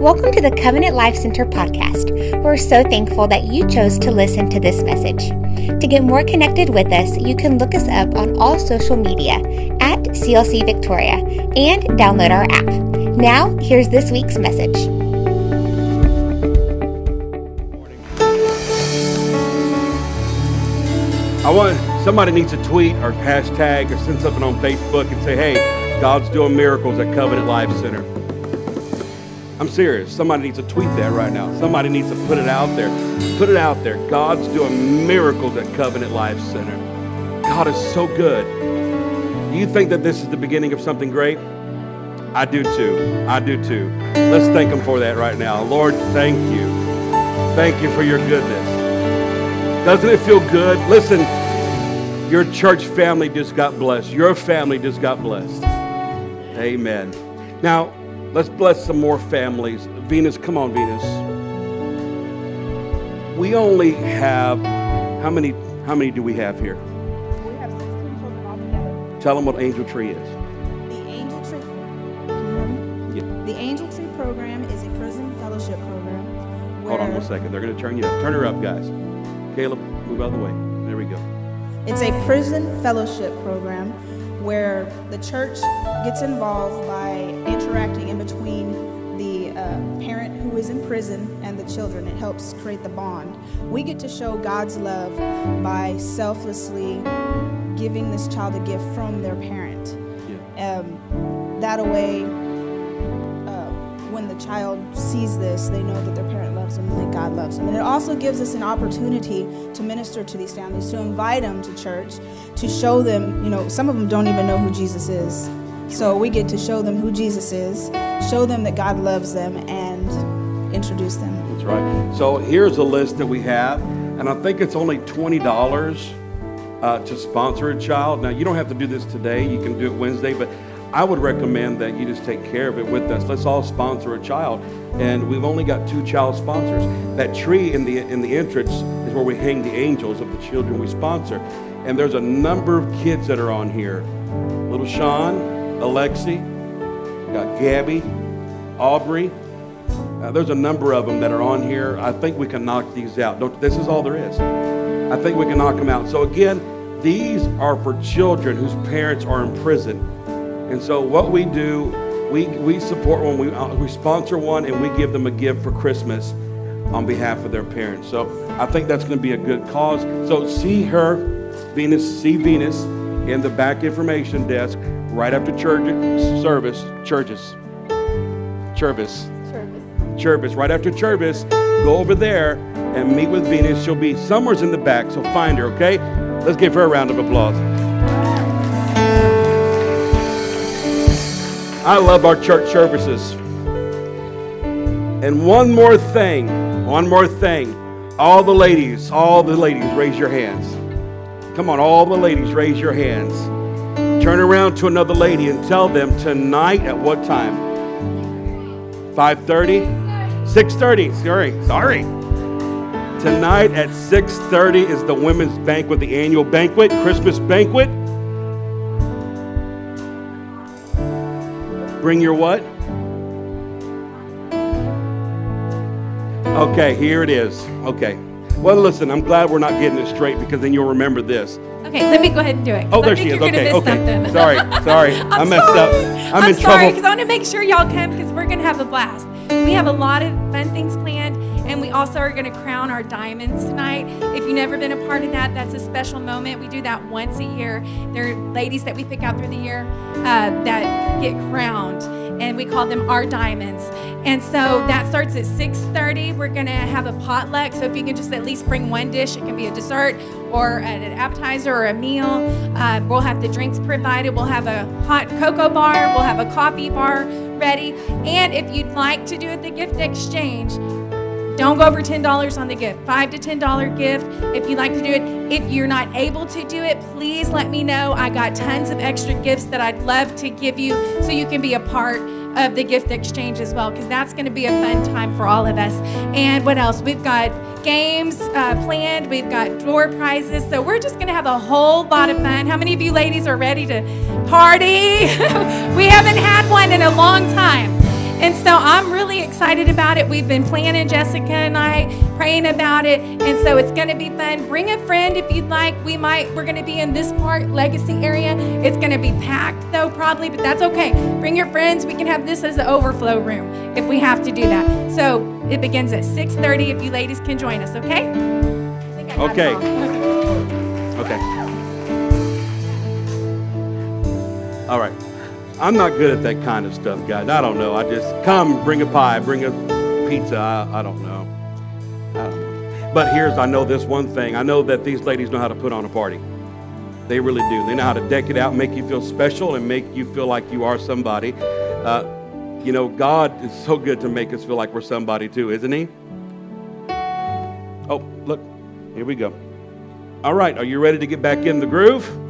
Welcome to the Covenant Life Center podcast. We're so thankful that you chose to listen to this message. To get more connected with us, you can look us up on all social media at CLC Victoria and download our app. Now, here's this week's message. I want somebody needs to tweet or hashtag or send something on Facebook and say, hey, God's doing miracles at Covenant Life Center. I'm serious. Somebody needs to tweet that right now. Somebody needs to put it out there. Put it out there. God's doing miracles at Covenant Life Center. God is so good. Do you think that this is the beginning of something great? I do too. I do too. Let's thank Him for that right now. Lord, thank you. Thank you for your goodness. Doesn't it feel good? Listen, your church family just got blessed. Your family just got blessed. Amen. Now, Let's bless some more families. Venus, come on, Venus. We only have how many? How many do we have here? We have 16 children altogether. Tell them what Angel Tree is. The Angel Tree. Can you hear me? Yeah. The Angel Tree program is a prison fellowship program. Hold on one second. They're going to turn you up. Turn her up, guys. Caleb, move out of the way. There we go. It's a prison fellowship program where the church gets involved by interacting in between the uh, parent who is in prison and the children. It helps create the bond. We get to show God's love by selflessly giving this child a gift from their parent. Yeah. Um, that way, uh, when the child sees this, they know that their parent loves them and that God loves them. And it also gives us an opportunity to minister to these families, to invite them to church, to show them, you know, some of them don't even know who Jesus is. So we get to show them who Jesus is, show them that God loves them, and introduce them. That's right. So here's a list that we have, and I think it's only twenty dollars uh, to sponsor a child. Now you don't have to do this today; you can do it Wednesday, but I would recommend that you just take care of it with us. Let's all sponsor a child, and we've only got two child sponsors. That tree in the in the entrance is where we hang the angels of the children we sponsor, and there's a number of kids that are on here. Little Sean, Alexi, got Gabby, Aubrey. Uh, there's a number of them that are on here. I think we can knock these out. Don't, this is all there is. I think we can knock them out. So again, these are for children whose parents are in prison. And so what we do, we, we support one, we, uh, we sponsor one, and we give them a gift for Christmas on behalf of their parents. So I think that's going to be a good cause. So see her, Venus, see Venus in the back information desk right after church service, churches, Chervis, Chervis, right after Chervis, go over there and meet with Venus. She'll be somewhere's in the back, so find her, okay? Let's give her a round of applause. I love our church services. And one more thing, one more thing. All the ladies, all the ladies, raise your hands. Come on, all the ladies, raise your hands. Turn around to another lady and tell them tonight at what time? 5:30? 6:30. Sorry, sorry. Tonight at 6:30 is the women's banquet, the annual banquet, Christmas banquet. Bring your what? Okay, here it is. Okay. Well, listen, I'm glad we're not getting it straight because then you'll remember this. Okay, let me go ahead and do it. Oh, there she is. Okay, okay. Sorry, sorry. I I'm messed sorry. up. I'm in sorry trouble. because I want to make sure y'all come because we're gonna have a blast. We have a lot of fun things planned, and we also are gonna crown our diamonds tonight. If you've never been a part of that, that's a special moment. We do that once a year. There are ladies that we pick out through the year uh, that get crowned, and we call them our diamonds. And so that starts at 6:30. We're gonna have a potluck. So if you can just at least bring one dish, it can be a dessert or an appetizer or a meal. Uh, we'll have the drinks provided. We'll have a hot cocoa bar. We'll have a coffee bar ready. And if you'd like to do it, the gift exchange, don't go over $10 on the gift. Five to $10 gift if you'd like to do it. If you're not able to do it, please let me know. I got tons of extra gifts that I'd love to give you so you can be a part of the gift exchange as well, because that's going to be a fun time for all of us. And what else? We've got games uh, planned, we've got door prizes. So we're just going to have a whole lot of fun. How many of you ladies are ready to party? we haven't had one in a long time. And so I'm really excited about it. We've been planning, Jessica and I, praying about it. And so it's going to be fun. Bring a friend if you'd like. We might, we're going to be in this part, Legacy area. It's going to be packed though, probably, but that's okay. Bring your friends. We can have this as the overflow room if we have to do that. So it begins at 6.30 if you ladies can join us, okay? Okay. Okay. All right. I'm not good at that kind of stuff, guys. I don't know. I just come, bring a pie, bring a pizza. I, I don't know. I don't know. But here's, I know this one thing. I know that these ladies know how to put on a party. They really do. They know how to deck it out, make you feel special, and make you feel like you are somebody. Uh, you know, God is so good to make us feel like we're somebody too, isn't He? Oh, look, here we go. All right, are you ready to get back in the groove?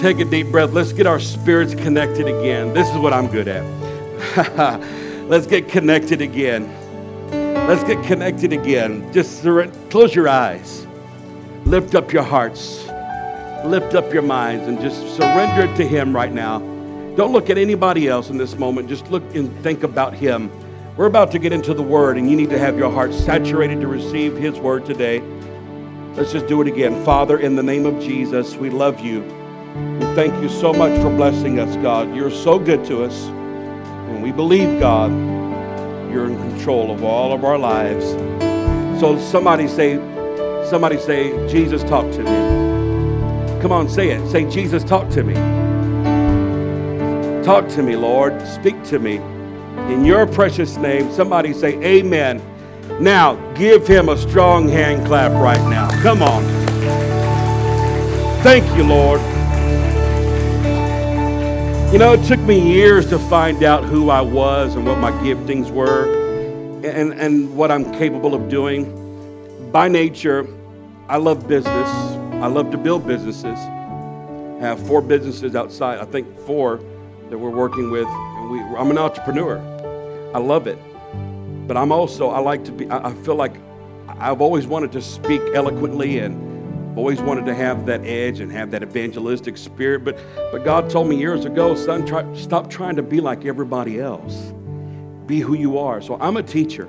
Take a deep breath. Let's get our spirits connected again. This is what I'm good at. Let's get connected again. Let's get connected again. Just close your eyes. Lift up your hearts. Lift up your minds and just surrender to Him right now. Don't look at anybody else in this moment. Just look and think about Him. We're about to get into the Word, and you need to have your heart saturated to receive His Word today. Let's just do it again. Father, in the name of Jesus, we love you. We thank you so much for blessing us, God. You're so good to us. And we believe, God, you're in control of all of our lives. So somebody say, somebody say, Jesus, talk to me. Come on, say it. Say, Jesus, talk to me. Talk to me, Lord. Speak to me. In your precious name, somebody say, Amen. Now, give him a strong hand clap right now. Come on. Thank you, Lord. You know, it took me years to find out who I was and what my giftings were and, and what I'm capable of doing. By nature, I love business. I love to build businesses. I have four businesses outside, I think four that we're working with. And we, I'm an entrepreneur. I love it. But I'm also, I like to be, I feel like I've always wanted to speak eloquently and always wanted to have that edge and have that evangelistic spirit. But, but God told me years ago, son, try, stop trying to be like everybody else. Be who you are. So I'm a teacher.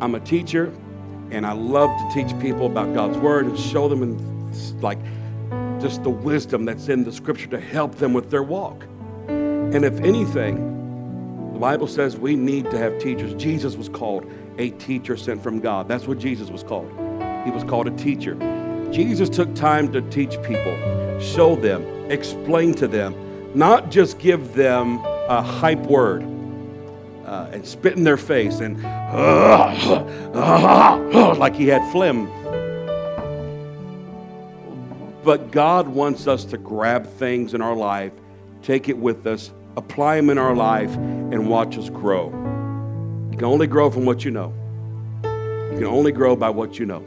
I'm a teacher, and I love to teach people about God's word and show them in, like just the wisdom that's in the scripture to help them with their walk. And if anything, the Bible says we need to have teachers. Jesus was called a teacher sent from God. That's what Jesus was called. He was called a teacher. Jesus took time to teach people, show them, explain to them, not just give them a hype word uh, and spit in their face and like he had phlegm. But God wants us to grab things in our life, take it with us, apply them in our life, and watch us grow. You can only grow from what you know. You can only grow by what you know.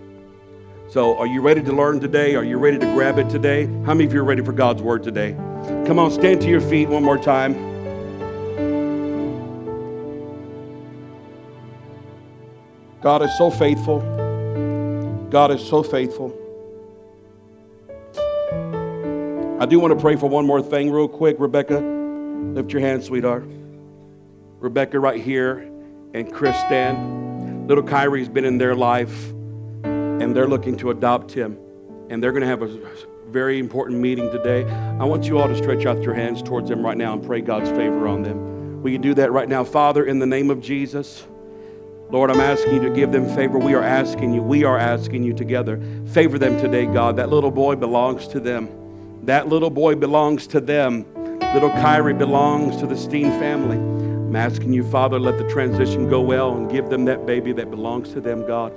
So, are you ready to learn today? Are you ready to grab it today? How many of you are ready for God's word today? Come on, stand to your feet one more time. God is so faithful. God is so faithful. I do want to pray for one more thing, real quick. Rebecca, lift your hand, sweetheart. Rebecca, right here, and Chris. Little Kyrie's been in their life and they're looking to adopt him. And they're going to have a very important meeting today. I want you all to stretch out your hands towards them right now and pray God's favor on them. Will you do that right now? Father, in the name of Jesus, Lord, I'm asking you to give them favor. We are asking you, we are asking you together. Favor them today, God. That little boy belongs to them. That little boy belongs to them. Little Kyrie belongs to the Steen family. I'm asking you, Father, let the transition go well and give them that baby that belongs to them, God.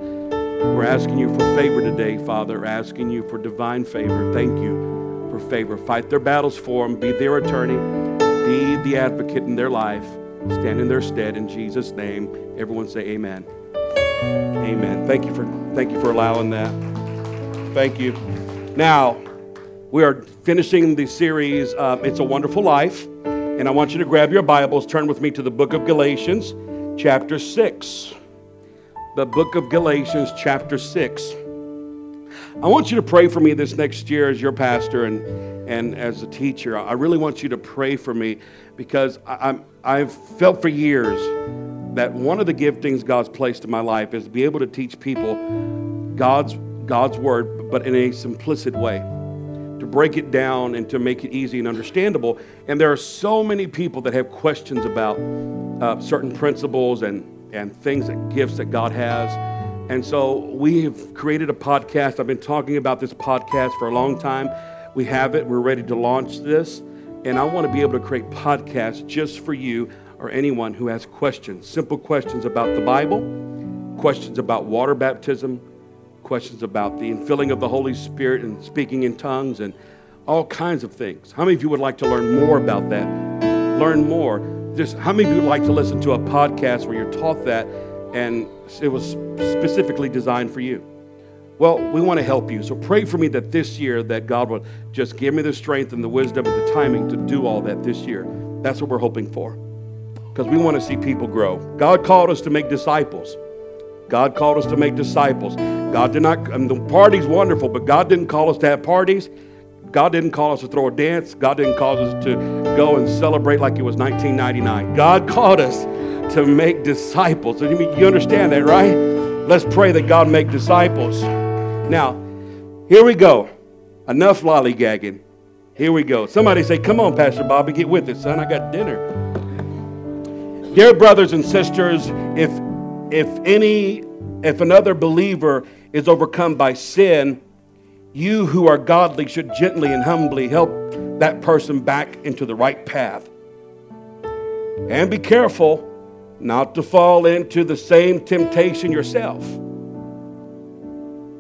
We're asking you for favor today, Father. Asking you for divine favor. Thank you for favor. Fight their battles for them. Be their attorney. Be the advocate in their life. Stand in their stead in Jesus' name. Everyone say amen. Amen. Thank you for thank you for allowing that. Thank you. Now, we are finishing the series, uh, It's a Wonderful Life. And I want you to grab your Bibles, turn with me to the book of Galatians, chapter 6 the book of Galatians, chapter 6. I want you to pray for me this next year as your pastor and, and as a teacher. I really want you to pray for me because I, I'm, I've felt for years that one of the giftings God's placed in my life is to be able to teach people God's, God's word, but in a simplistic way, to break it down and to make it easy and understandable. And there are so many people that have questions about uh, certain principles and, and things and gifts that God has. And so we have created a podcast. I've been talking about this podcast for a long time. We have it, we're ready to launch this. And I want to be able to create podcasts just for you or anyone who has questions, simple questions about the Bible, questions about water baptism, questions about the infilling of the Holy Spirit and speaking in tongues and all kinds of things. How many of you would like to learn more about that? Learn more. Just how many of you would like to listen to a podcast where you're taught that and it was specifically designed for you? Well, we want to help you. So pray for me that this year that God would just give me the strength and the wisdom and the timing to do all that this year. That's what we're hoping for because we want to see people grow. God called us to make disciples. God called us to make disciples. God did not, the party's wonderful, but God didn't call us to have parties. God didn't call us to throw a dance. God didn't call us to go and celebrate like it was 1999. God called us to make disciples. You understand that, right? Let's pray that God make disciples. Now, here we go. Enough lollygagging. Here we go. Somebody say, Come on, Pastor Bobby, get with it, son. I got dinner. Dear brothers and sisters, if if any if another believer is overcome by sin, you who are godly should gently and humbly help that person back into the right path. And be careful not to fall into the same temptation yourself.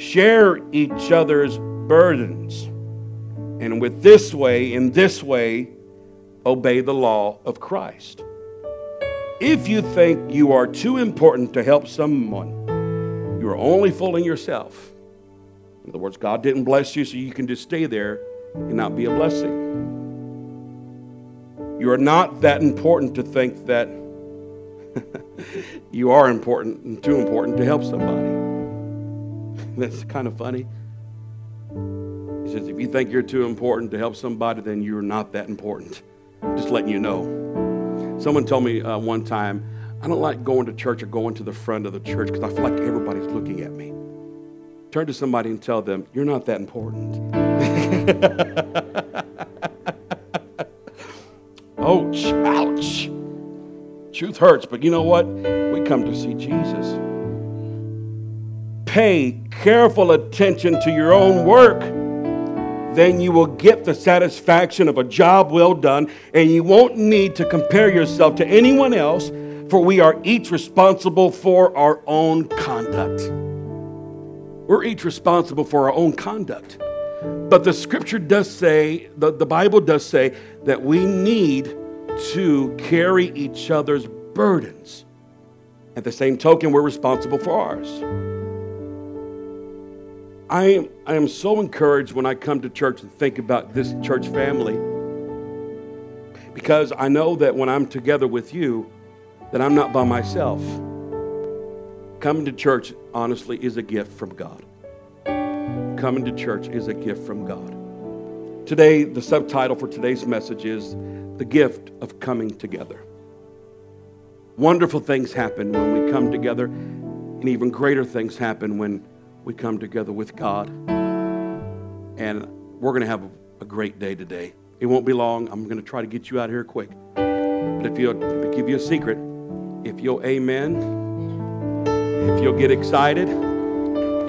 Share each other's burdens. And with this way, in this way, obey the law of Christ. If you think you are too important to help someone, you are only fooling yourself. In other words, God didn't bless you so you can just stay there and not be a blessing. You are not that important to think that you are important and too important to help somebody. That's kind of funny. He says, if you think you're too important to help somebody, then you're not that important. Just letting you know. Someone told me uh, one time, I don't like going to church or going to the front of the church because I feel like everybody's looking at me. Turn to somebody and tell them, You're not that important. ouch, ouch. Truth hurts, but you know what? We come to see Jesus. Pay careful attention to your own work then you will get the satisfaction of a job well done, and you won't need to compare yourself to anyone else, for we are each responsible for our own conduct. We're each responsible for our own conduct. But the scripture does say, the, the Bible does say, that we need to carry each other's burdens. At the same token, we're responsible for ours. I am, I am so encouraged when I come to church and think about this church family because I know that when I'm together with you, that I'm not by myself. Coming to church, honestly, is a gift from God. Coming to church is a gift from God. Today, the subtitle for today's message is The Gift of Coming Together. Wonderful things happen when we come together, and even greater things happen when we come together with God. And we're going to have a great day today. It won't be long. I'm going to try to get you out here quick. But if you'll give you a secret, if you'll amen, if you'll get excited,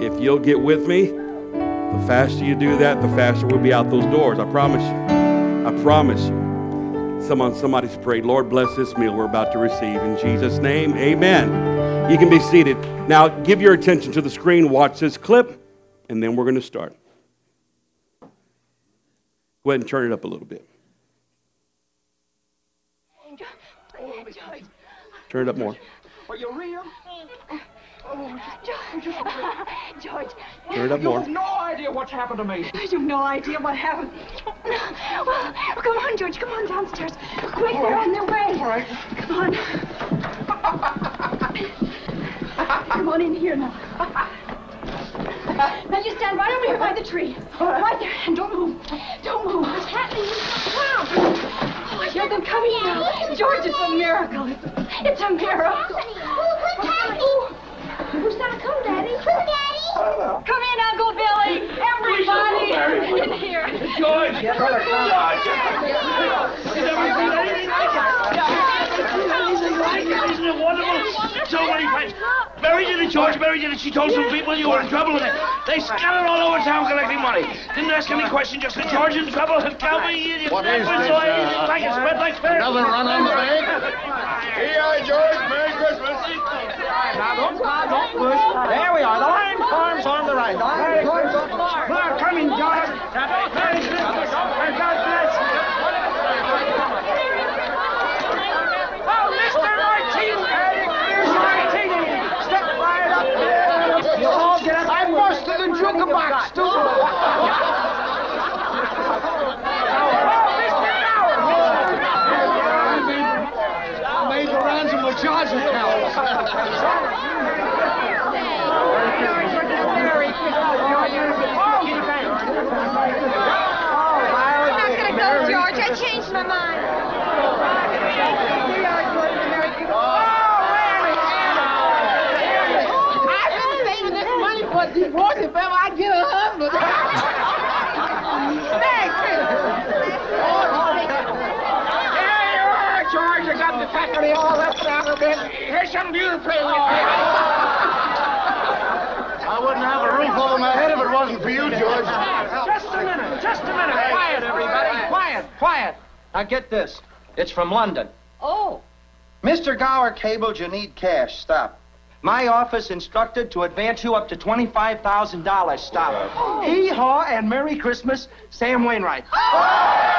if you'll get with me, the faster you do that, the faster we'll be out those doors. I promise you. I promise you. Someone, somebody's prayed, Lord, bless this meal we're about to receive. In Jesus' name, amen. You can be seated. Now, give your attention to the screen, watch this clip, and then we're going to start. Go ahead and turn it up a little bit. Turn it up more. Are you real? Oh, George. George. Turn it up You have no idea what's happened to me. You've no idea what happened. Well, come on, George. Come on downstairs. Quick, they're on their way. All right. Come on. come on in here now. Now you stand right over here by the tree. Right there, and don't move. Don't move. What's happening? Oh, I hear them coming now. George, it's a miracle. It's, it's a miracle. Who's happening? Who's that? Come, Daddy. Who's Daddy? Come in, Uncle Billy. Everybody in here. George, George. George. George. George. George. George. George. George. George! Isn't it wonderful? So many friends. Mary did it, George. Mary did it. She told some people you were in trouble with it. They scattered all over town collecting money. Didn't ask any question, just said George in trouble. And count me, idiot. What is Went this, so uh, like it spread like fair. Another run on the bank? Here, George. Merry Christmas. Now, don't, now, don't push. There we are. The line farms on the right. The line farms on the right. Now, coming, George. Merry Christmas. And God bless you. Oh, Mr. Martini. Here's Martini. Step right up there. You all get up. I busted the jukebox, too. Oh, Mr. Howard. I made the rounds of my charge account. I'm not gonna go, George. I changed my mind. I've been saving this money for a divorce if ever I get a husband. Merry Christmas. Here you are, George. You got the faculty all left down a bit. Here's some beautiful. I wouldn't have a roof over my head if it wasn't for you, George. Just a minute. Just a minute. Quiet, everybody. Quiet. Quiet. Now get this. It's from London. Oh. Mr. Gower cabled you need cash. Stop. My office instructed to advance you up to $25,000. Stop. Oh. Hee-haw and Merry Christmas, Sam Wainwright. And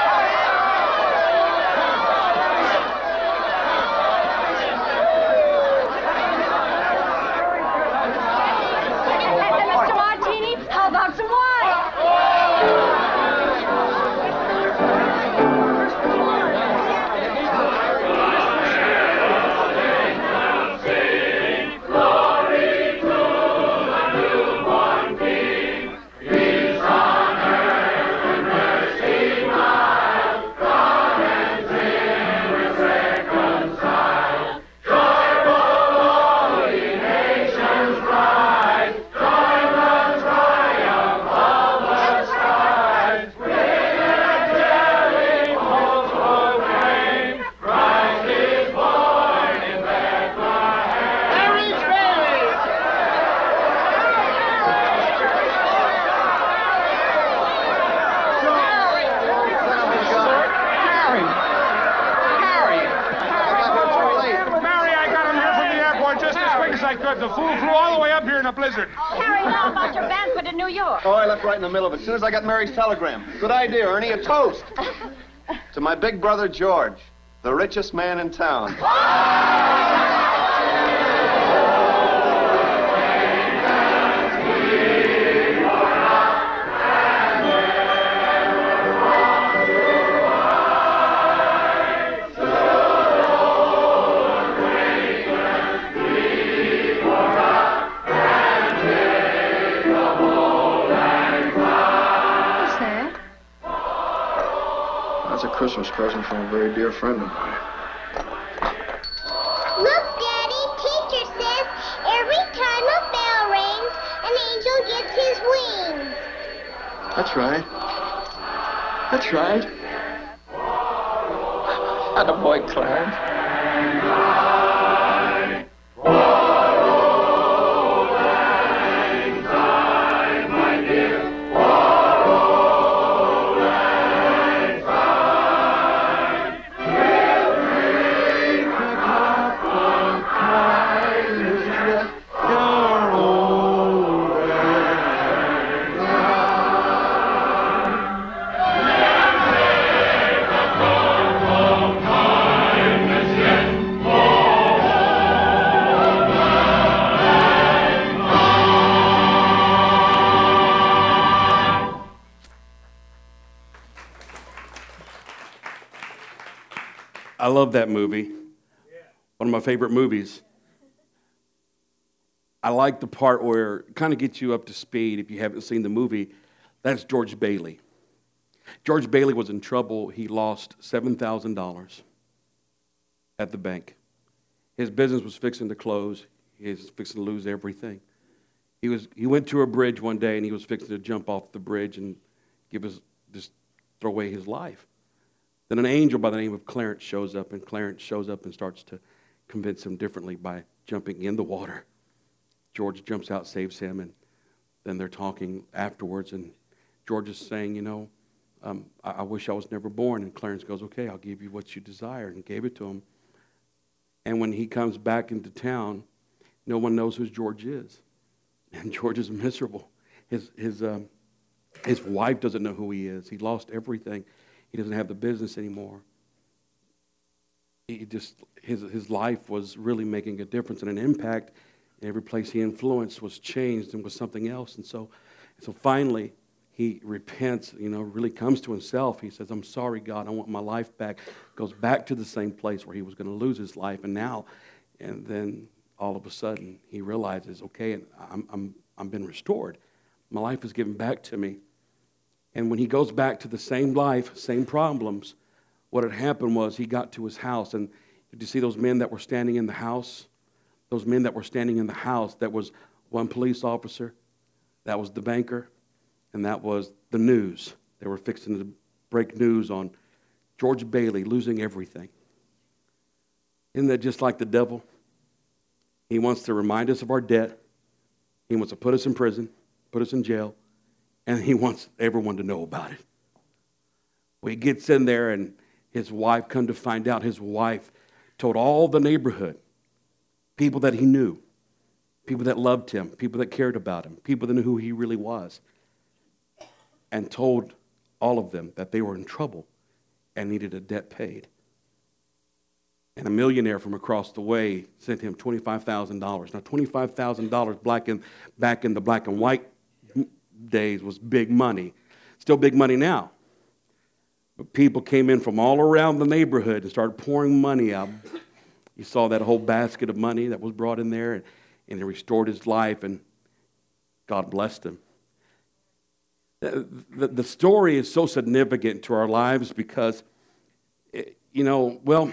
I got Mary's telegram. Good idea, Ernie. A toast. to my big brother, George, the richest man in town. Christmas present from a very dear friend of mine. Look, Daddy, teacher says every time a bell rings, an angel gets his wings. That's right. That's right. Attaboy, Clarence. Love that movie. One of my favorite movies. I like the part where kind of gets you up to speed if you haven't seen the movie. That's George Bailey. George Bailey was in trouble. He lost $7,000 at the bank. His business was fixing to close. He was fixing to lose everything. He, was, he went to a bridge one day and he was fixing to jump off the bridge and give his, just throw away his life. Then an angel by the name of Clarence shows up, and Clarence shows up and starts to convince him differently by jumping in the water. George jumps out, saves him, and then they're talking afterwards, and George is saying, You know, um, I, I wish I was never born. And Clarence goes, Okay, I'll give you what you desire, and gave it to him. And when he comes back into town, no one knows who George is. And George is miserable. His, his, um, his wife doesn't know who he is. He lost everything. He doesn't have the business anymore. He just, his, his life was really making a difference and an impact. Every place he influenced was changed and was something else. And so, so finally, he repents, you know, really comes to himself. He says, I'm sorry, God, I want my life back. Goes back to the same place where he was going to lose his life. And now, and then all of a sudden, he realizes, okay, I'm, I'm, I'm been restored. My life is given back to me. And when he goes back to the same life, same problems, what had happened was he got to his house. And did you see those men that were standing in the house? Those men that were standing in the house, that was one police officer, that was the banker, and that was the news. They were fixing to break news on George Bailey losing everything. Isn't that just like the devil? He wants to remind us of our debt. He wants to put us in prison, put us in jail, and he wants everyone to know about it. Well, he gets in there, and his wife, come to find out, his wife told all the neighborhood, people that he knew, people that loved him, people that cared about him, people that knew who he really was, and told all of them that they were in trouble and needed a debt paid. And a millionaire from across the way sent him $25,000. Now, $25,000 back in, back in the black and white days was big money. Still big money now. But people came in from all around the neighborhood and started pouring money out. You saw that whole basket of money that was brought in there, and, and it restored his life, and God blessed him. The, the, the story is so significant to our lives because, eh, you know, well,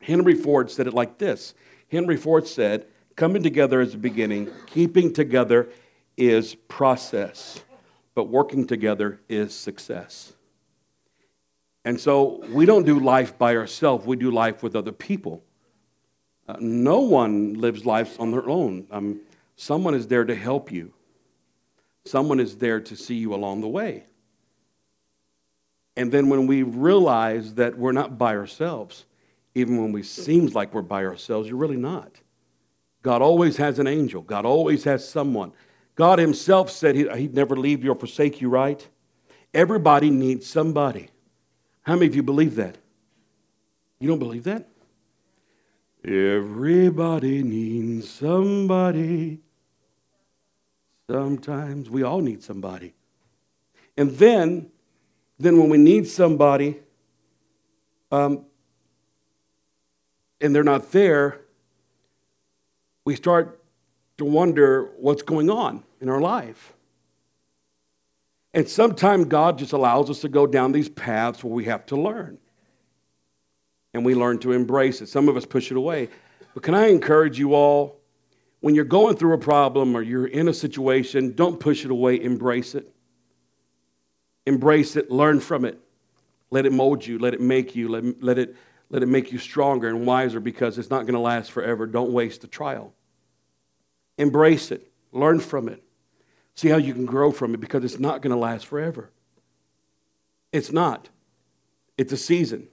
Henry Ford said it like this Henry Ford said, Coming together is the beginning, keeping together is process, but working together is success. And so we don't do life by ourselves, we do life with other people. Uh, no one lives life on their own. Um, someone is there to help you, someone is there to see you along the way. And then when we realize that we're not by ourselves, even when we seems like we're by ourselves, you're really not. God always has an angel. God always has someone. God Himself said He'd never leave you or forsake you, right? Everybody needs somebody. How many of you believe that? You don't believe that? Everybody needs somebody. Sometimes we all need somebody. And then, then when we need somebody, um, and they're not there, we start to wonder what's going on in our life. And sometimes God just allows us to go down these paths where we have to learn. And we learn to embrace it. Some of us push it away. But can I encourage you all, when you're going through a problem or you're in a situation, don't push it away, embrace it. Embrace it, learn from it. Let it mold you, let it make you, let, let, it, let it make you stronger and wiser because it's not going to last forever. Don't waste the trial. Embrace it, learn from it, see how you can grow from it because it's not going to last forever. It's not, it's a season.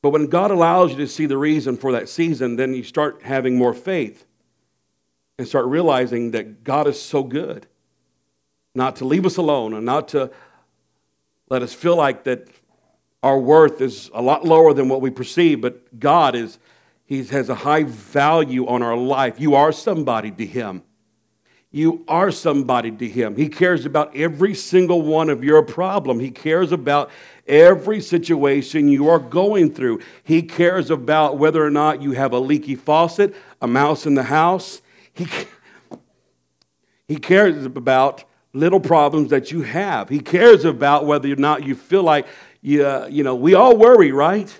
But when God allows you to see the reason for that season, then you start having more faith and start realizing that God is so good not to leave us alone and not to let us feel like that our worth is a lot lower than what we perceive, but God is he has a high value on our life. You are somebody to Him. You are somebody to Him. He cares about every single one of your problem. He cares about every situation you are going through. He cares about whether or not you have a leaky faucet, a mouse in the house. He, he cares about little problems that you have. He cares about whether or not you feel like, you, uh, you know, we all worry, right?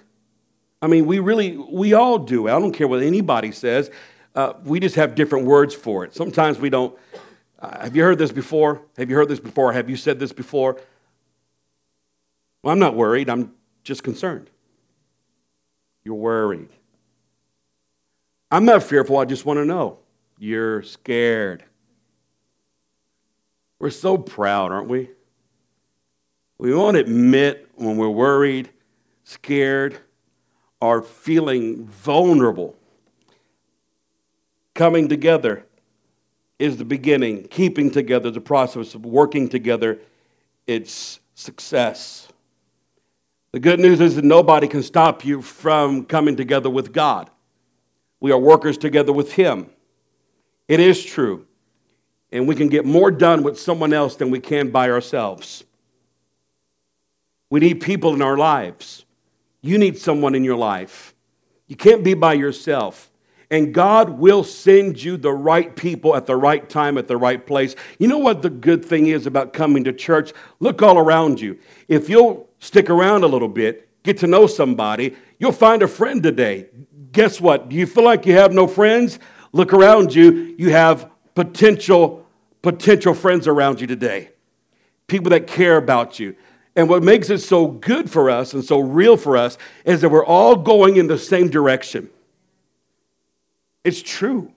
I mean, we really, we all do. I don't care what anybody says. Uh, we just have different words for it. Sometimes we don't. Uh, have you heard this before? Have you heard this before? Have you said this before? Well, I'm not worried. I'm just concerned. You're worried. I'm not fearful. I just want to know. You're scared. We're so proud, aren't we? We won't admit when we're worried, scared, or feeling vulnerable. Coming together is the beginning. Keeping together, the process of working together, it's success. The good news is that nobody can stop you from coming together with God. We are workers together with Him. It is true and we can get more done with someone else than we can by ourselves. We need people in our lives. You need someone in your life. You can't be by yourself. And God will send you the right people at the right time, at the right place. You know what the good thing is about coming to church? Look all around you. If you'll stick around a little bit, get to know somebody, you'll find a friend today. Guess what? Do you feel like you have no friends? Look around you. You have potential potential friends around you today. People that care about you. And what makes it so good for us and so real for us is that we're all going in the same direction. It's true.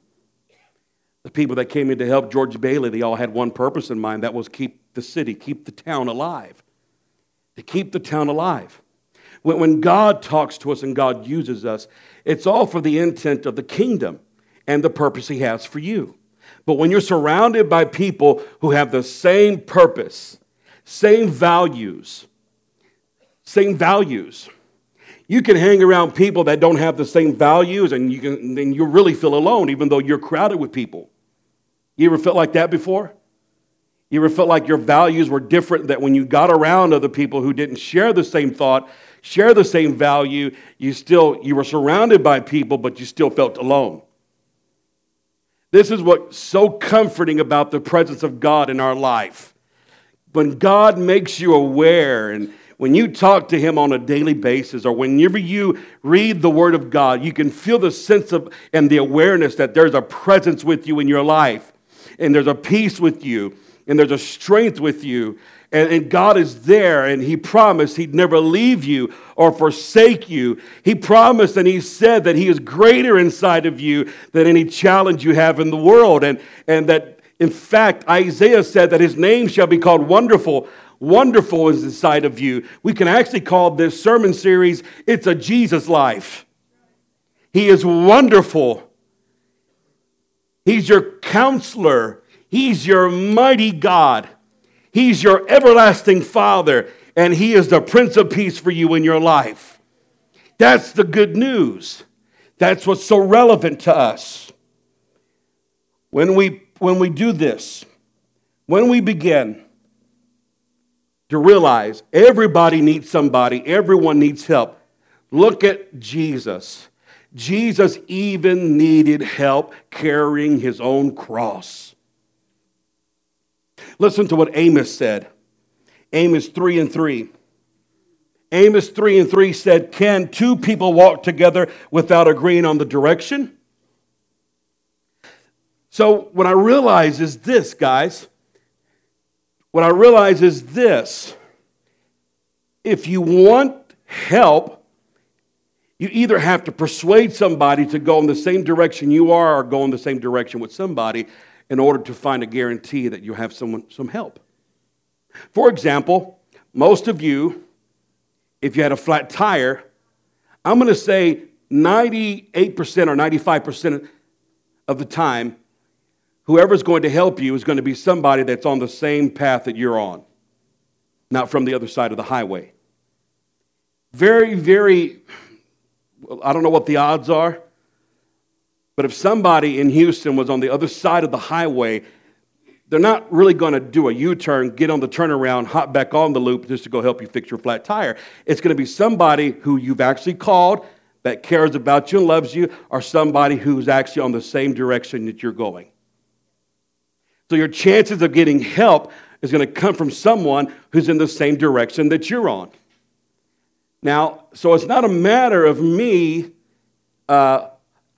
The people that came in to help George Bailey, they all had one purpose in mind that was keep the city, keep the town alive. To keep the town alive. When, when God talks to us and God uses us, it's all for the intent of the kingdom and the purpose He has for you. But when you're surrounded by people who have the same purpose, same values, same values, you can hang around people that don't have the same values and you can then you really feel alone even though you're crowded with people. You ever felt like that before? You ever felt like your values were different that when you got around other people who didn't share the same thought, share the same value, you still you were surrounded by people but you still felt alone. This is what's so comforting about the presence of God in our life. When God makes you aware and when you talk to him on a daily basis or whenever you read the word of God, you can feel the sense of and the awareness that there's a presence with you in your life and there's a peace with you and there's a strength with you and, and God is there, and He promised He'd never leave you or forsake you. He promised and He said that He is greater inside of you than any challenge you have in the world. And, and that, in fact, Isaiah said that His name shall be called Wonderful. Wonderful is the sight of you. We can actually call this sermon series, It's a Jesus Life. He is wonderful. He's your counselor. He's your mighty God. He's your everlasting Father, and He is the Prince of Peace for you in your life. That's the good news. That's what's so relevant to us. When we, when we do this, when we begin to realize everybody needs somebody, everyone needs help, look at Jesus. Jesus even needed help carrying his own cross. Listen to what Amos said. Amos 3 and 3. Amos 3 and 3 said, Can two people walk together without agreeing on the direction? So, what I realize is this, guys. What I realize is this. If you want help, you either have to persuade somebody to go in the same direction you are or go in the same direction with somebody in order to find a guarantee that you have someone, some help. For example, most of you, if you had a flat tire, I'm going to say 98% or 95% of the time, whoever's going to help you is going to be somebody that's on the same path that you're on, not from the other side of the highway. Very, very, I don't know what the odds are, but if somebody in Houston was on the other side of the highway, they're not really going to do a U turn, get on the turnaround, hop back on the loop just to go help you fix your flat tire. It's going to be somebody who you've actually called that cares about you and loves you, or somebody who's actually on the same direction that you're going. So your chances of getting help is going to come from someone who's in the same direction that you're on. Now, so it's not a matter of me uh,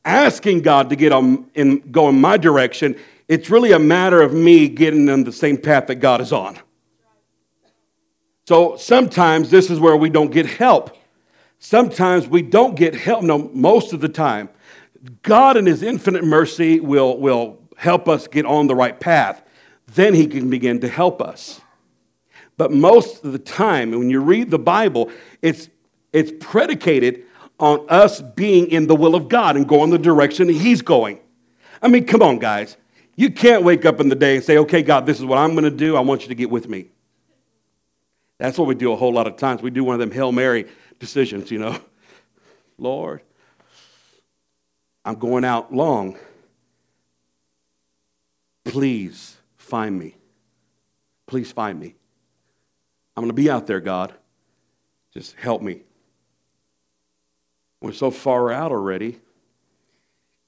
asking God to get on in go in my direction. It's really a matter of me getting on the same path that God is on. So sometimes this is where we don't get help. Sometimes we don't get help. No, most of the time, God in His infinite mercy will, will help us get on the right path. Then He can begin to help us. But most of the time, when you read the Bible, it's, it's predicated on us being in the will of God and going the direction He's going. I mean, come on, guys. You can't wake up in the day and say, okay, God, this is what I'm going to do. I want you to get with me. That's what we do a whole lot of times. We do one of them Hail Mary decisions, you know. Lord, I'm going out long. Please find me. Please find me. I'm going to be out there, God. Just help me. We're so far out already.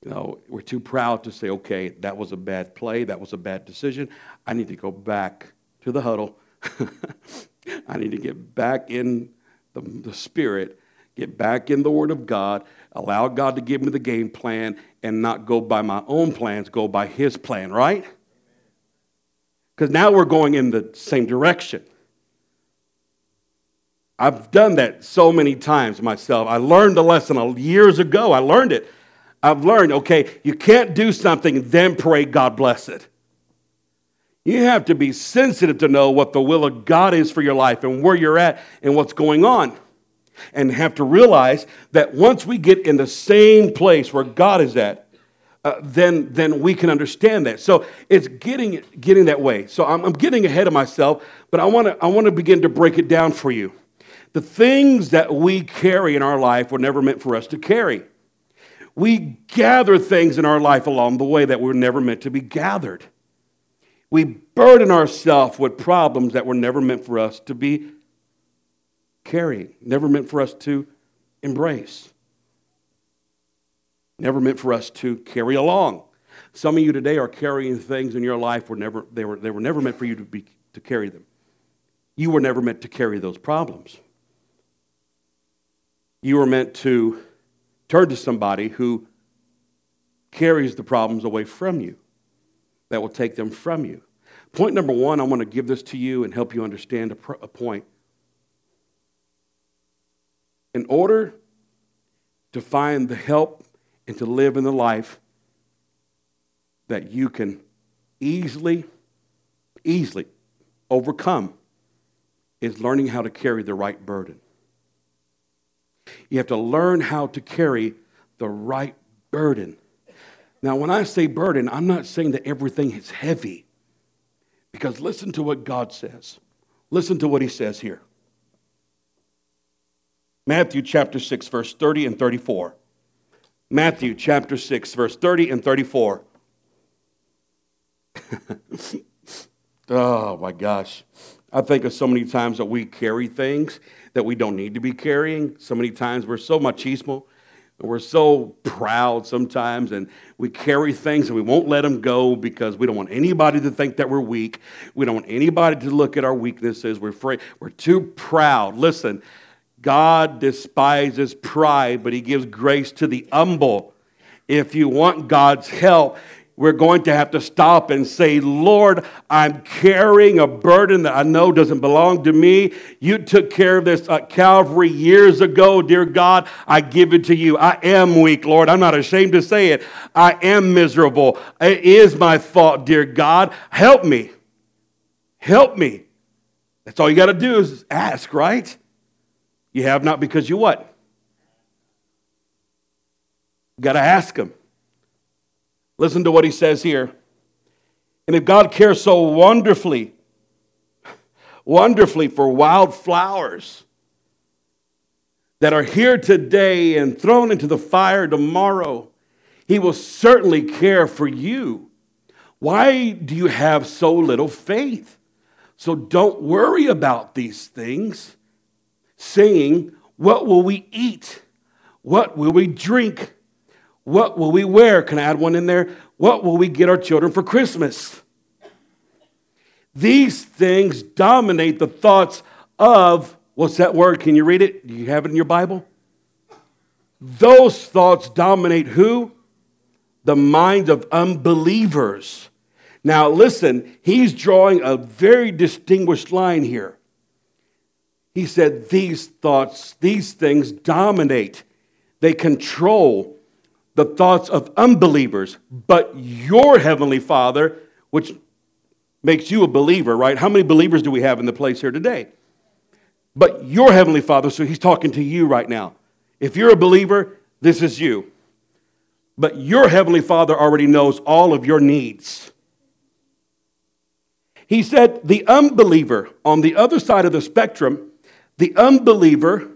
You know, we're too proud to say, okay, that was a bad play, that was a bad decision. I need to go back to the huddle. I need to get back in the, the Spirit, get back in the Word of God, allow God to give me the game plan, and not go by my own plans, go by His plan, right? Because now we're going in the same direction. I've done that so many times myself. I learned the lesson years ago. I learned it. I've learned, okay, you can't do something then pray God bless it. You have to be sensitive to know what the will of God is for your life and where you're at and what's going on. And have to realize that once we get in the same place where God is at, uh, then, then we can understand that. So it's getting, getting that way. So I'm, I'm getting ahead of myself, but I want to I wanna begin to break it down for you. The things that we carry in our life were never meant for us to carry. We gather things in our life along the way that were never meant to be gathered. We burden ourselves with problems that were never meant for us to be carrying, never meant for us to embrace, never meant for us to carry along. Some of you today are carrying things in your life were never, they, were, they were never meant for you to, be, to carry them. You were never meant to carry those problems. You were meant to Turn to somebody who carries the problems away from you, that will take them from you. Point number one, I want to give this to you and help you understand a, a point. In order to find the help and to live in the life that you can easily, easily overcome, is learning how to carry the right burden. You have to learn how to carry the right burden. Now, when I say burden, I'm not saying that everything is heavy. Because listen to what God says. Listen to what he says here. Matthew chapter 6, verse 30 and 34. Matthew chapter 6, verse 30 and 34. oh my gosh. I think of so many times that we carry things that we don't need to be carrying. So many times we're so machismo. We're so proud sometimes, and we carry things and we won't let them go because we don't want anybody to think that we're weak. We don't want anybody to look at our weaknesses. We're afraid. We're too proud. Listen, God despises pride, but He gives grace to the humble. If you want God's help, we're going to have to stop and say, Lord, I'm carrying a burden that I know doesn't belong to me. You took care of this at Calvary years ago, dear God. I give it to you. I am weak, Lord. I'm not ashamed to say it. I am miserable. It is my fault, dear God. Help me. Help me. That's all you got to do is ask, right? You have not because you what? Got to ask Him. Listen to what he says here. And if God cares so wonderfully, wonderfully for wildflowers that are here today and thrown into the fire tomorrow, he will certainly care for you. Why do you have so little faith? So don't worry about these things, saying, What will we eat? What will we drink? What will we wear? Can I add one in there? What will we get our children for Christmas? These things dominate the thoughts of, what's that word? Can you read it? Do you have it in your Bible? Those thoughts dominate who? The minds of unbelievers. Now, listen, he's drawing a very distinguished line here. He said, These thoughts, these things dominate, they control the thoughts of unbelievers. But your heavenly Father, which makes you a believer, right? How many believers do we have in the place here today? But your heavenly Father, so he's talking to you right now. If you're a believer, this is you. But your heavenly Father already knows all of your needs. He said, the unbeliever on the other side of the spectrum, the unbeliever,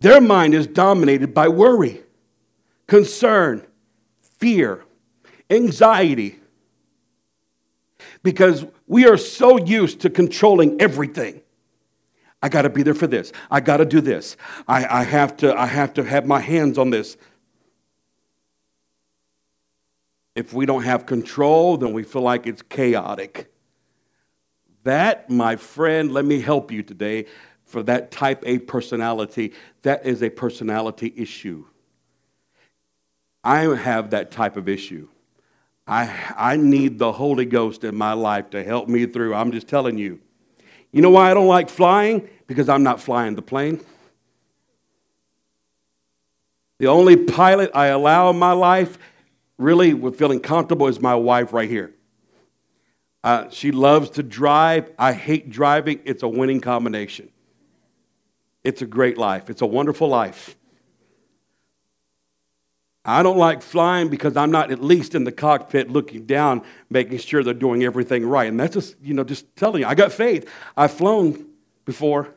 their mind is dominated by worry, concern, fear, anxiety. Because we are so used to controlling everything. I got to be there for this. I got to do this. I, I, have to, I have to have my hands on this. If we don't have control, then we feel like it's chaotic. That, my friend, let me help you today for that type A personality. That is a personality issue. I have that type of issue. I, I need the Holy Ghost in my life to help me through. I'm just telling you. You know why I don't like flying? Because I'm not flying the plane. The only pilot I allow in my life really with feeling comfortable is my wife right here. Uh, she loves to drive. I hate driving. It's a winning combination. It's a great life. It's a wonderful life. I don't like flying because I'm not at least in the cockpit looking down, making sure they're doing everything right. And that's just, you know, just telling you, I got faith. I've flown before.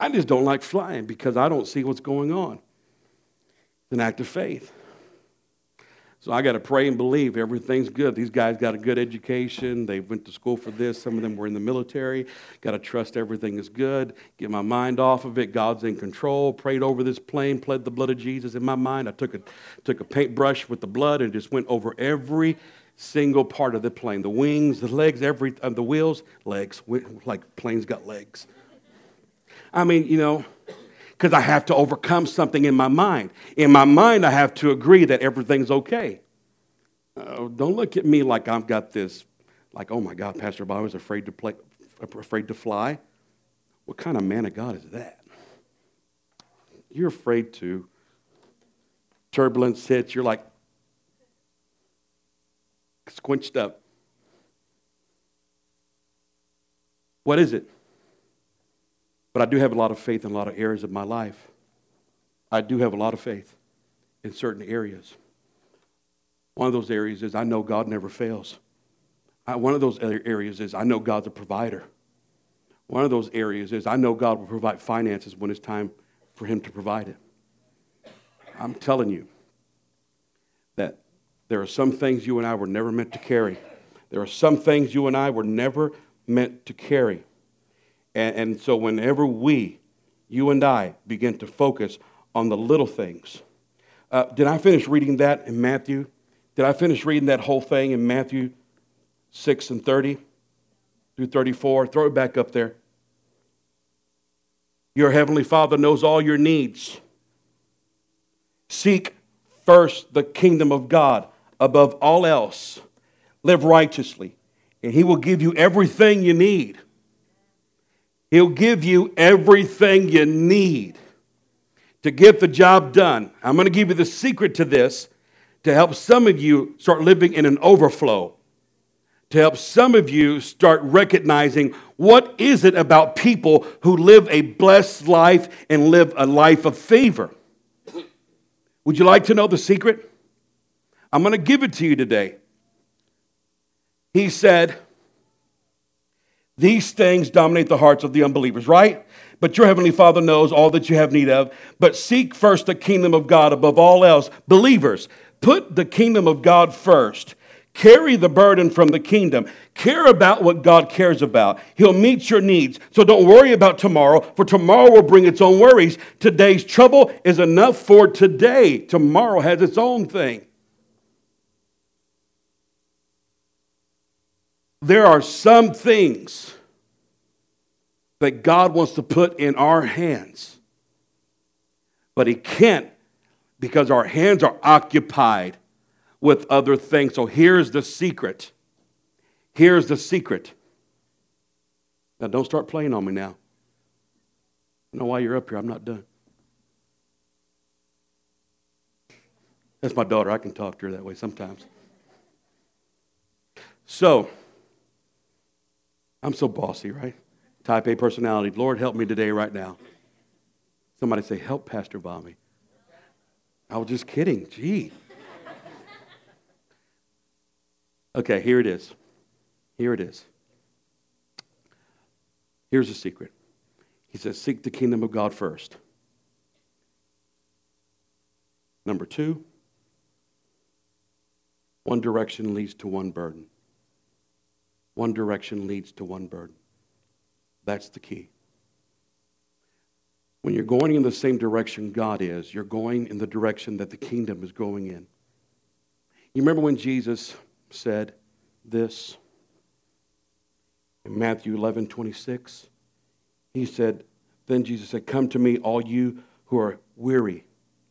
I just don't like flying because I don't see what's going on. It's an act of faith. So I got to pray and believe everything's good. These guys got a good education. They went to school for this. Some of them were in the military. Got to trust everything is good. Get my mind off of it. God's in control. Prayed over this plane. Pled the blood of Jesus in my mind. I took a took a paintbrush with the blood and just went over every single part of the plane. The wings, the legs, every uh, the wheels, legs. Like planes got legs. I mean, you know because I have to overcome something in my mind. In my mind, I have to agree that everything's okay. Uh, don't look at me like I've got this, like, oh my God, Pastor Bob was afraid to play, afraid to fly. What kind of man of God is that? You're afraid to. Turbulence hits, you're like squinched up. What is it? But I do have a lot of faith in a lot of areas of my life. I do have a lot of faith in certain areas. One of those areas is I know God never fails. I, one of those areas is I know God's a provider. One of those areas is I know God will provide finances when it's time for Him to provide it. I'm telling you that there are some things you and I were never meant to carry. There are some things you and I were never meant to carry. And, and so, whenever we, you and I, begin to focus on the little things, uh, did I finish reading that in Matthew? Did I finish reading that whole thing in Matthew 6 and 30 through 34? Throw it back up there. Your heavenly Father knows all your needs. Seek first the kingdom of God above all else. Live righteously, and He will give you everything you need. He'll give you everything you need to get the job done. I'm going to give you the secret to this to help some of you start living in an overflow. To help some of you start recognizing what is it about people who live a blessed life and live a life of favor. Would you like to know the secret? I'm going to give it to you today. He said, these things dominate the hearts of the unbelievers, right? But your heavenly Father knows all that you have need of. But seek first the kingdom of God above all else. Believers, put the kingdom of God first. Carry the burden from the kingdom. Care about what God cares about. He'll meet your needs. So don't worry about tomorrow, for tomorrow will bring its own worries. Today's trouble is enough for today. Tomorrow has its own thing. There are some things that God wants to put in our hands, but He can't because our hands are occupied with other things. So here's the secret. Here's the secret. Now, don't start playing on me now. I know why you're up here. I'm not done. That's my daughter. I can talk to her that way sometimes. So, I'm so bossy, right? Type A personality. Lord, help me today, right now. Somebody say, Help Pastor Bobby. I was just kidding. Gee. Okay, here it is. Here it is. Here's the secret. He says, Seek the kingdom of God first. Number two, one direction leads to one burden. One direction leads to one burden. That's the key. When you're going in the same direction God is, you're going in the direction that the kingdom is going in. You remember when Jesus said this in Matthew 11 26? He said, Then Jesus said, Come to me, all you who are weary.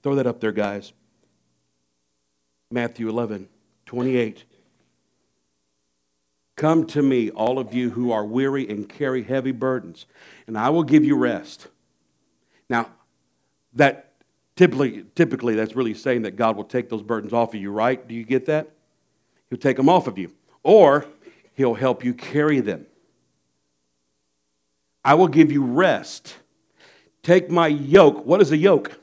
Throw that up there, guys. Matthew 11 28. Come to me, all of you who are weary and carry heavy burdens, and I will give you rest. Now, that typically, typically that's really saying that God will take those burdens off of you, right? Do you get that? He'll take them off of you, or He'll help you carry them. I will give you rest. Take my yoke. What is a yoke?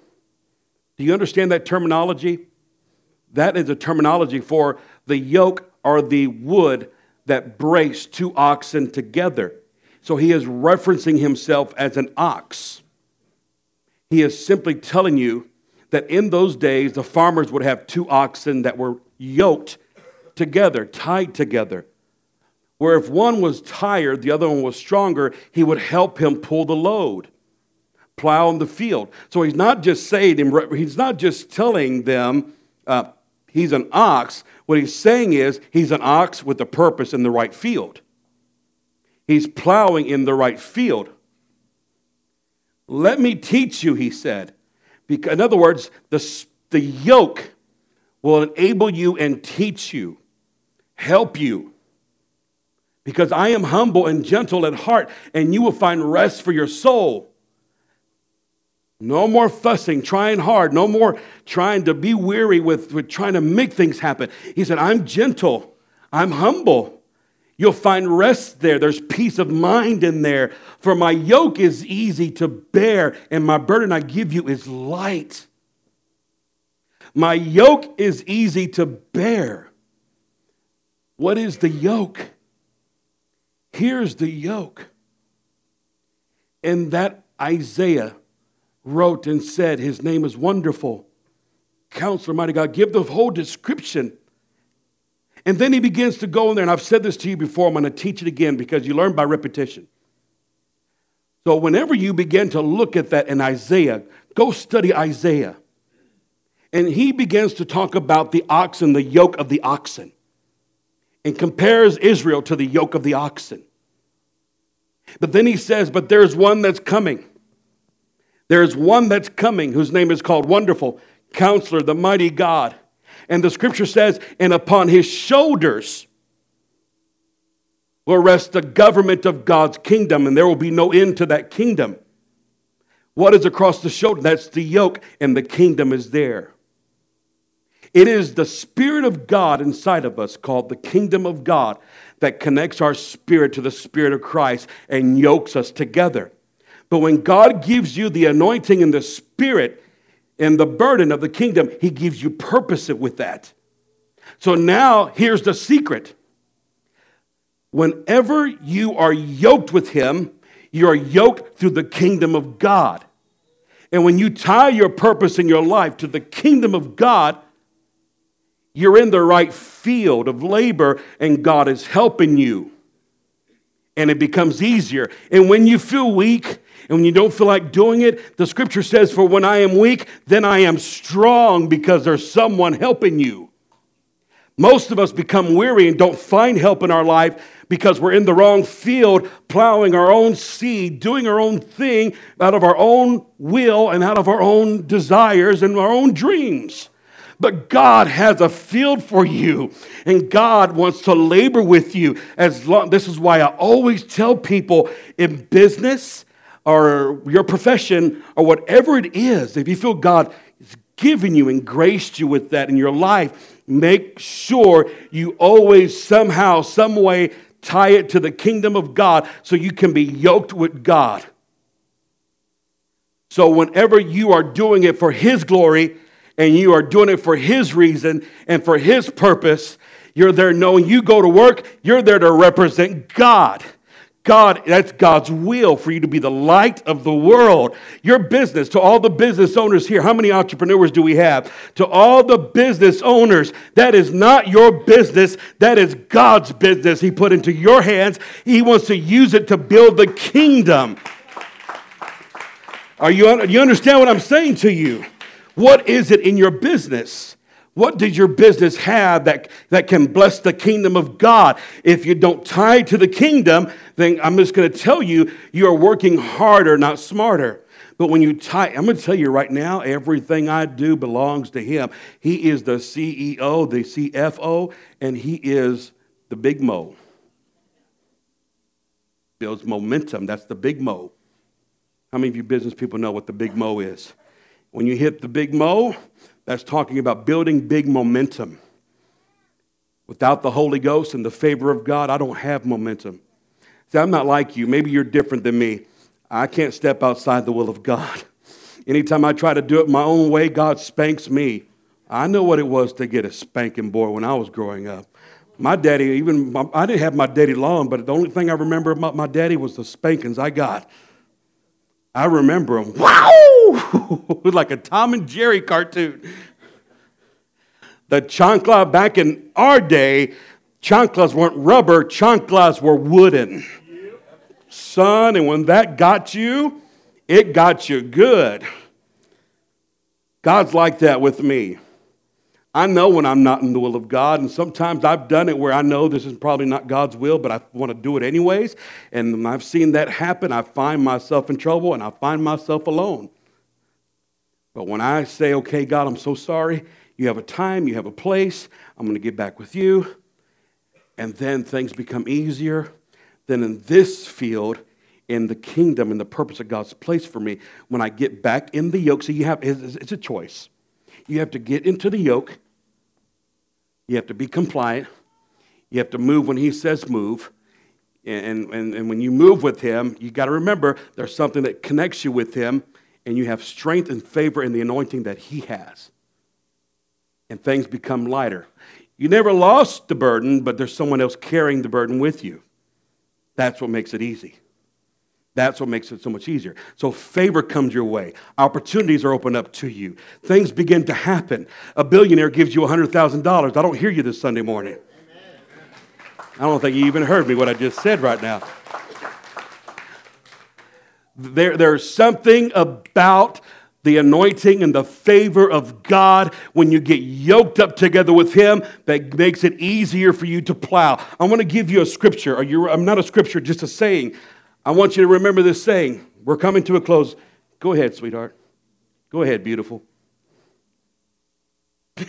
Do you understand that terminology? That is a terminology for the yoke or the wood that brace two oxen together. So he is referencing himself as an ox. He is simply telling you that in those days, the farmers would have two oxen that were yoked together, tied together. Where if one was tired, the other one was stronger, he would help him pull the load, plow in the field. So he's not just saying, he's not just telling them uh, he's an ox. What he's saying is he's an ox with a purpose in the right field. He's plowing in the right field. Let me teach you, he said. In other words, the, the yoke will enable you and teach you, help you. Because I am humble and gentle at heart, and you will find rest for your soul. No more fussing, trying hard. No more trying to be weary with, with trying to make things happen. He said, I'm gentle. I'm humble. You'll find rest there. There's peace of mind in there. For my yoke is easy to bear, and my burden I give you is light. My yoke is easy to bear. What is the yoke? Here's the yoke. And that Isaiah wrote and said, His name is wonderful. Counselor, mighty God, give the whole description. And then he begins to go in there, and I've said this to you before, I'm going to teach it again because you learn by repetition. So, whenever you begin to look at that in Isaiah, go study Isaiah. And he begins to talk about the oxen, the yoke of the oxen, and compares Israel to the yoke of the oxen. But then he says, But there's one that's coming there's one that's coming whose name is called Wonderful, Counselor, the Mighty God. And the scripture says, and upon his shoulders will rest the government of God's kingdom, and there will be no end to that kingdom. What is across the shoulder? That's the yoke, and the kingdom is there. It is the Spirit of God inside of us, called the kingdom of God, that connects our spirit to the Spirit of Christ and yokes us together. But when God gives you the anointing and the spirit and the burden of the kingdom, He gives you purpose with that. So now here's the secret. Whenever you are yoked with Him, you are yoked through the kingdom of God. And when you tie your purpose in your life to the kingdom of God, You're in the right field of labor, and God is helping you. And it becomes easier. And when you feel weak, and when you don't feel like doing it, the scripture says, For when I am weak, then I am strong because there's someone helping you. Most of us become weary and don't find help in our life because we're in the wrong field, plowing our own seed, doing our own thing out of our own will and out of our own desires and our own dreams. But God has a field for you, and God wants to labor with you. As long, this is why I always tell people in business or your profession or whatever it is, if you feel God is giving you and graced you with that in your life, make sure you always somehow, some way tie it to the kingdom of God so you can be yoked with God. So, whenever you are doing it for His glory and you are doing it for His reason and for His purpose, you're there knowing you go to work, you're there to represent God. God, that's God's will for you to be the light of the world. Your business, to all the business owners here, how many entrepreneurs do we have? To all the business owners, that is not your business, that is God's business. He put into your hands, He wants to use it to build the kingdom. Are you, you understand what I'm saying to you? What is it in your business? What does your business have that, that can bless the kingdom of God? If you don't tie to the kingdom, then I'm just going to tell you, you are working harder, not smarter. But when you tie, I'm going to tell you right now, everything I do belongs to Him. He is the CEO, the CFO, and He is the big mo. Builds momentum. That's the big mo. How many of you business people know what the big mo is? When you hit the big mo, that's talking about building big momentum. Without the Holy Ghost and the favor of God, I don't have momentum. See, I'm not like you. Maybe you're different than me. I can't step outside the will of God. Anytime I try to do it my own way, God spanks me. I know what it was to get a spanking boy when I was growing up. My daddy, even my, I didn't have my daddy long, but the only thing I remember about my daddy was the spankings I got. I remember them. Wow! like a Tom and Jerry cartoon. The chancla back in our day, chanclas weren't rubber, chanclas were wooden. Son, and when that got you, it got you good. God's like that with me. I know when I'm not in the will of God, and sometimes I've done it where I know this is probably not God's will, but I want to do it anyways. And when I've seen that happen, I find myself in trouble and I find myself alone. But when I say, okay, God, I'm so sorry, you have a time, you have a place, I'm going to get back with you, and then things become easier, then in this field, in the kingdom and the purpose of God's place for me, when I get back in the yoke, so you have, it's a choice. You have to get into the yoke, you have to be compliant, you have to move when He says move. And, and, and when you move with him, you got to remember there's something that connects you with him and you have strength and favor in the anointing that He has. And things become lighter. You never lost the burden, but there's someone else carrying the burden with you. That's what makes it easy. That's what makes it so much easier. So favor comes your way. Opportunities are opened up to you. Things begin to happen. A billionaire gives you $100,000. I don't hear you this Sunday morning. I don't think you even heard me what I just said right now. There, there's something about the anointing and the favor of God when you get yoked up together with Him that makes it easier for you to plow. I want to give you a scripture. Are you, I'm not a scripture, just a saying. I want you to remember this saying. We're coming to a close. Go ahead, sweetheart. Go ahead, beautiful.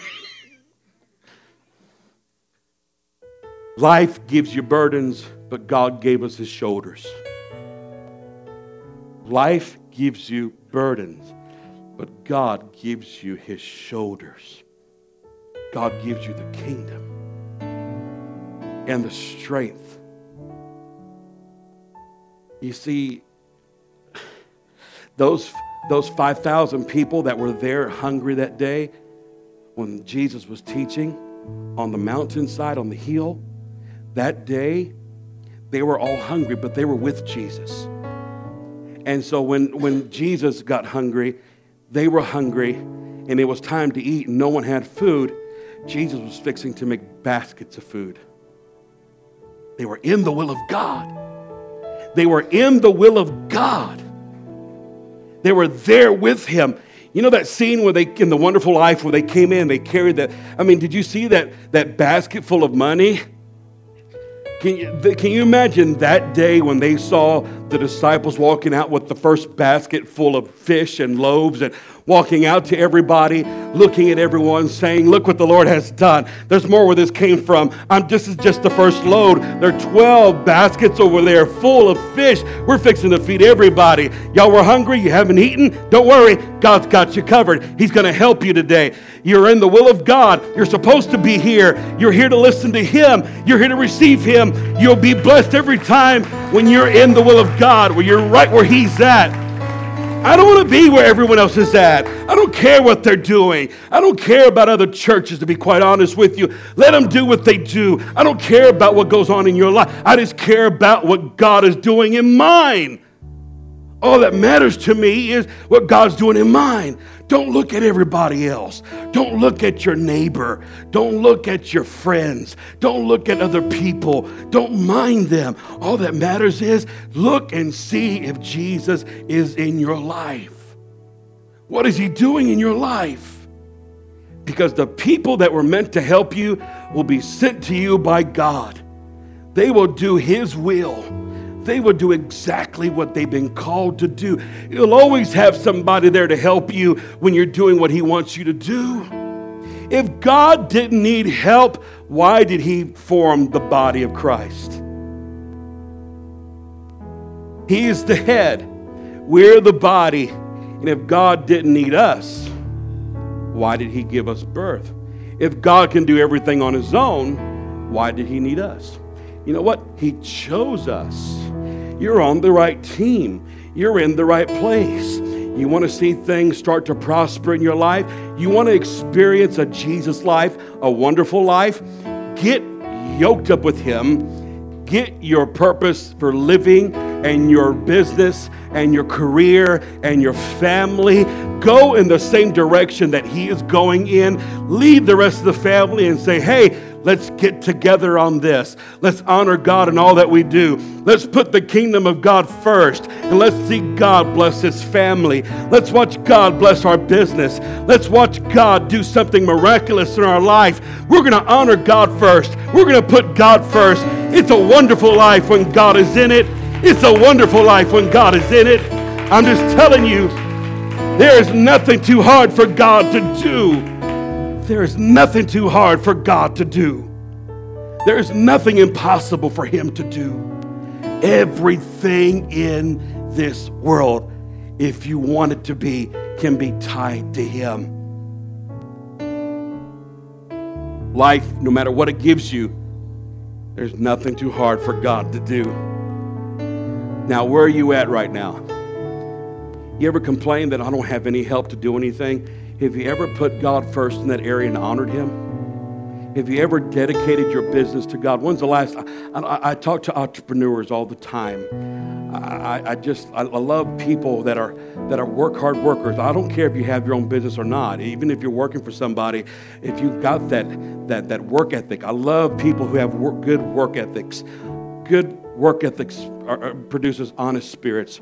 Life gives you burdens, but God gave us His shoulders. Life gives you burdens, but God gives you his shoulders. God gives you the kingdom and the strength. You see, those, those 5,000 people that were there hungry that day when Jesus was teaching on the mountainside, on the hill, that day, they were all hungry, but they were with Jesus. And so when, when Jesus got hungry, they were hungry and it was time to eat and no one had food. Jesus was fixing to make baskets of food. They were in the will of God. They were in the will of God. They were there with him. You know that scene where they in the wonderful life where they came in, they carried that. I mean, did you see that that basket full of money? Can you, can you imagine that day when they saw the disciples walking out with the first basket full of fish and loaves and walking out to everybody, looking at everyone, saying, Look what the Lord has done. There's more where this came from. I'm, this is just the first load. There are 12 baskets over there full of fish. We're fixing to feed everybody. Y'all were hungry? You haven't eaten? Don't worry. God's got you covered. He's going to help you today. You're in the will of God. You're supposed to be here. You're here to listen to Him. You're here to receive Him. You'll be blessed every time when you're in the will of God, where you're right where He's at. I don't want to be where everyone else is at. I don't care what they're doing. I don't care about other churches, to be quite honest with you. Let them do what they do. I don't care about what goes on in your life. I just care about what God is doing in mine. All that matters to me is what God's doing in mine. Don't look at everybody else. Don't look at your neighbor. Don't look at your friends. Don't look at other people. Don't mind them. All that matters is look and see if Jesus is in your life. What is he doing in your life? Because the people that were meant to help you will be sent to you by God. They will do his will they will do exactly what they've been called to do. You'll always have somebody there to help you when you're doing what He wants you to do. If God didn't need help, why did He form the body of Christ? He is the head, we're the body. And if God didn't need us, why did He give us birth? If God can do everything on His own, why did He need us? You know what? He chose us. You're on the right team. You're in the right place. You want to see things start to prosper in your life? You want to experience a Jesus life, a wonderful life? Get yoked up with Him. Get your purpose for living and your business and your career and your family. Go in the same direction that He is going in. Lead the rest of the family and say, hey, Let's get together on this. Let's honor God in all that we do. Let's put the kingdom of God first and let's see God bless His family. Let's watch God bless our business. Let's watch God do something miraculous in our life. We're going to honor God first. We're going to put God first. It's a wonderful life when God is in it. It's a wonderful life when God is in it. I'm just telling you, there is nothing too hard for God to do. There is nothing too hard for God to do. There is nothing impossible for Him to do. Everything in this world, if you want it to be, can be tied to Him. Life, no matter what it gives you, there's nothing too hard for God to do. Now, where are you at right now? You ever complain that I don't have any help to do anything? Have you ever put God first in that area and honored Him? Have you ever dedicated your business to God? When's the last? I, I, I talk to entrepreneurs all the time. I, I just I love people that are that are work hard workers. I don't care if you have your own business or not. Even if you're working for somebody, if you've got that that that work ethic, I love people who have work, good work ethics. Good work ethics are, produces honest spirits.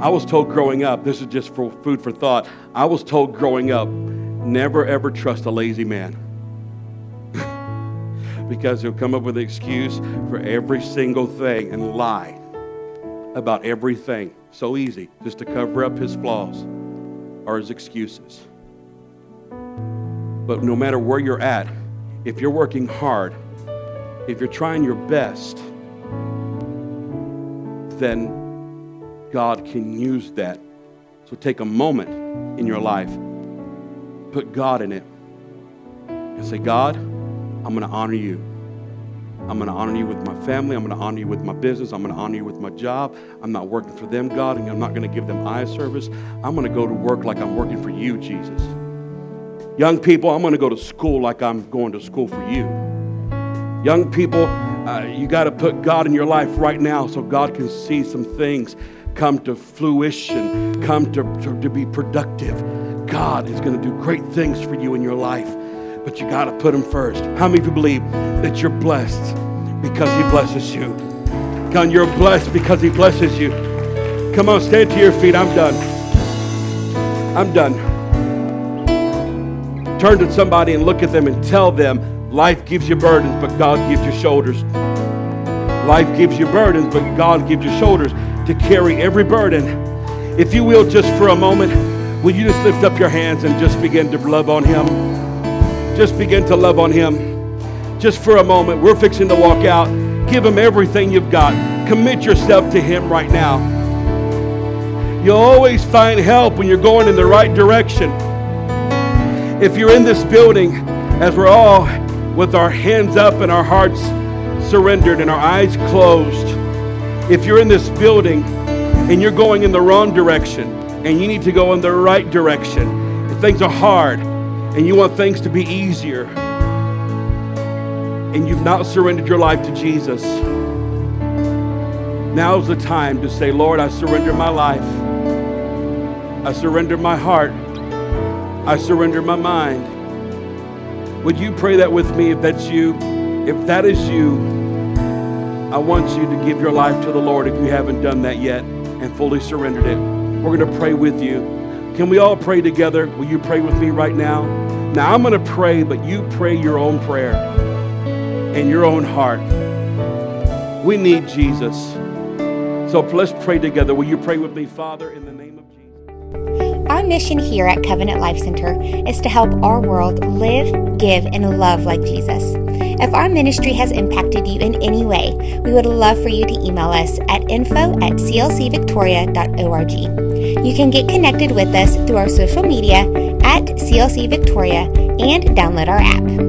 I was told growing up, this is just for food for thought. I was told growing up, never ever trust a lazy man. because he'll come up with an excuse for every single thing and lie about everything. So easy, just to cover up his flaws or his excuses. But no matter where you're at, if you're working hard, if you're trying your best, then God can use that. So take a moment in your life, put God in it, and say, God, I'm going to honor you. I'm going to honor you with my family. I'm going to honor you with my business. I'm going to honor you with my job. I'm not working for them, God, and I'm not going to give them eye service. I'm going to go to work like I'm working for you, Jesus. Young people, I'm going to go to school like I'm going to school for you. Young people, uh, you got to put God in your life right now so God can see some things come to fruition, come to, to, to be productive. God is going to do great things for you in your life. but you got to put Him first. How many of you believe that you're blessed because He blesses you? God, you're blessed because He blesses you. Come on, stand to your feet. I'm done. I'm done. Turn to somebody and look at them and tell them life gives you burdens, but God gives you shoulders. Life gives you burdens, but God gives you shoulders to carry every burden. If you will, just for a moment, will you just lift up your hands and just begin to love on Him? Just begin to love on Him. Just for a moment. We're fixing to walk out. Give Him everything you've got. Commit yourself to Him right now. You'll always find help when you're going in the right direction. If you're in this building, as we're all with our hands up and our hearts surrendered and our eyes closed. If you're in this building and you're going in the wrong direction and you need to go in the right direction, and things are hard and you want things to be easier, and you've not surrendered your life to Jesus, now's the time to say, Lord, I surrender my life. I surrender my heart. I surrender my mind. Would you pray that with me if that's you? If that is you, I want you to give your life to the Lord if you haven't done that yet and fully surrendered it. We're going to pray with you. Can we all pray together? Will you pray with me right now? Now, I'm going to pray, but you pray your own prayer in your own heart. We need Jesus. So let's pray together. Will you pray with me, Father, in the? Our mission here at Covenant Life Center is to help our world live, give, and love like Jesus. If our ministry has impacted you in any way, we would love for you to email us at info at clcvictoria.org. You can get connected with us through our social media at CLC Victoria and download our app.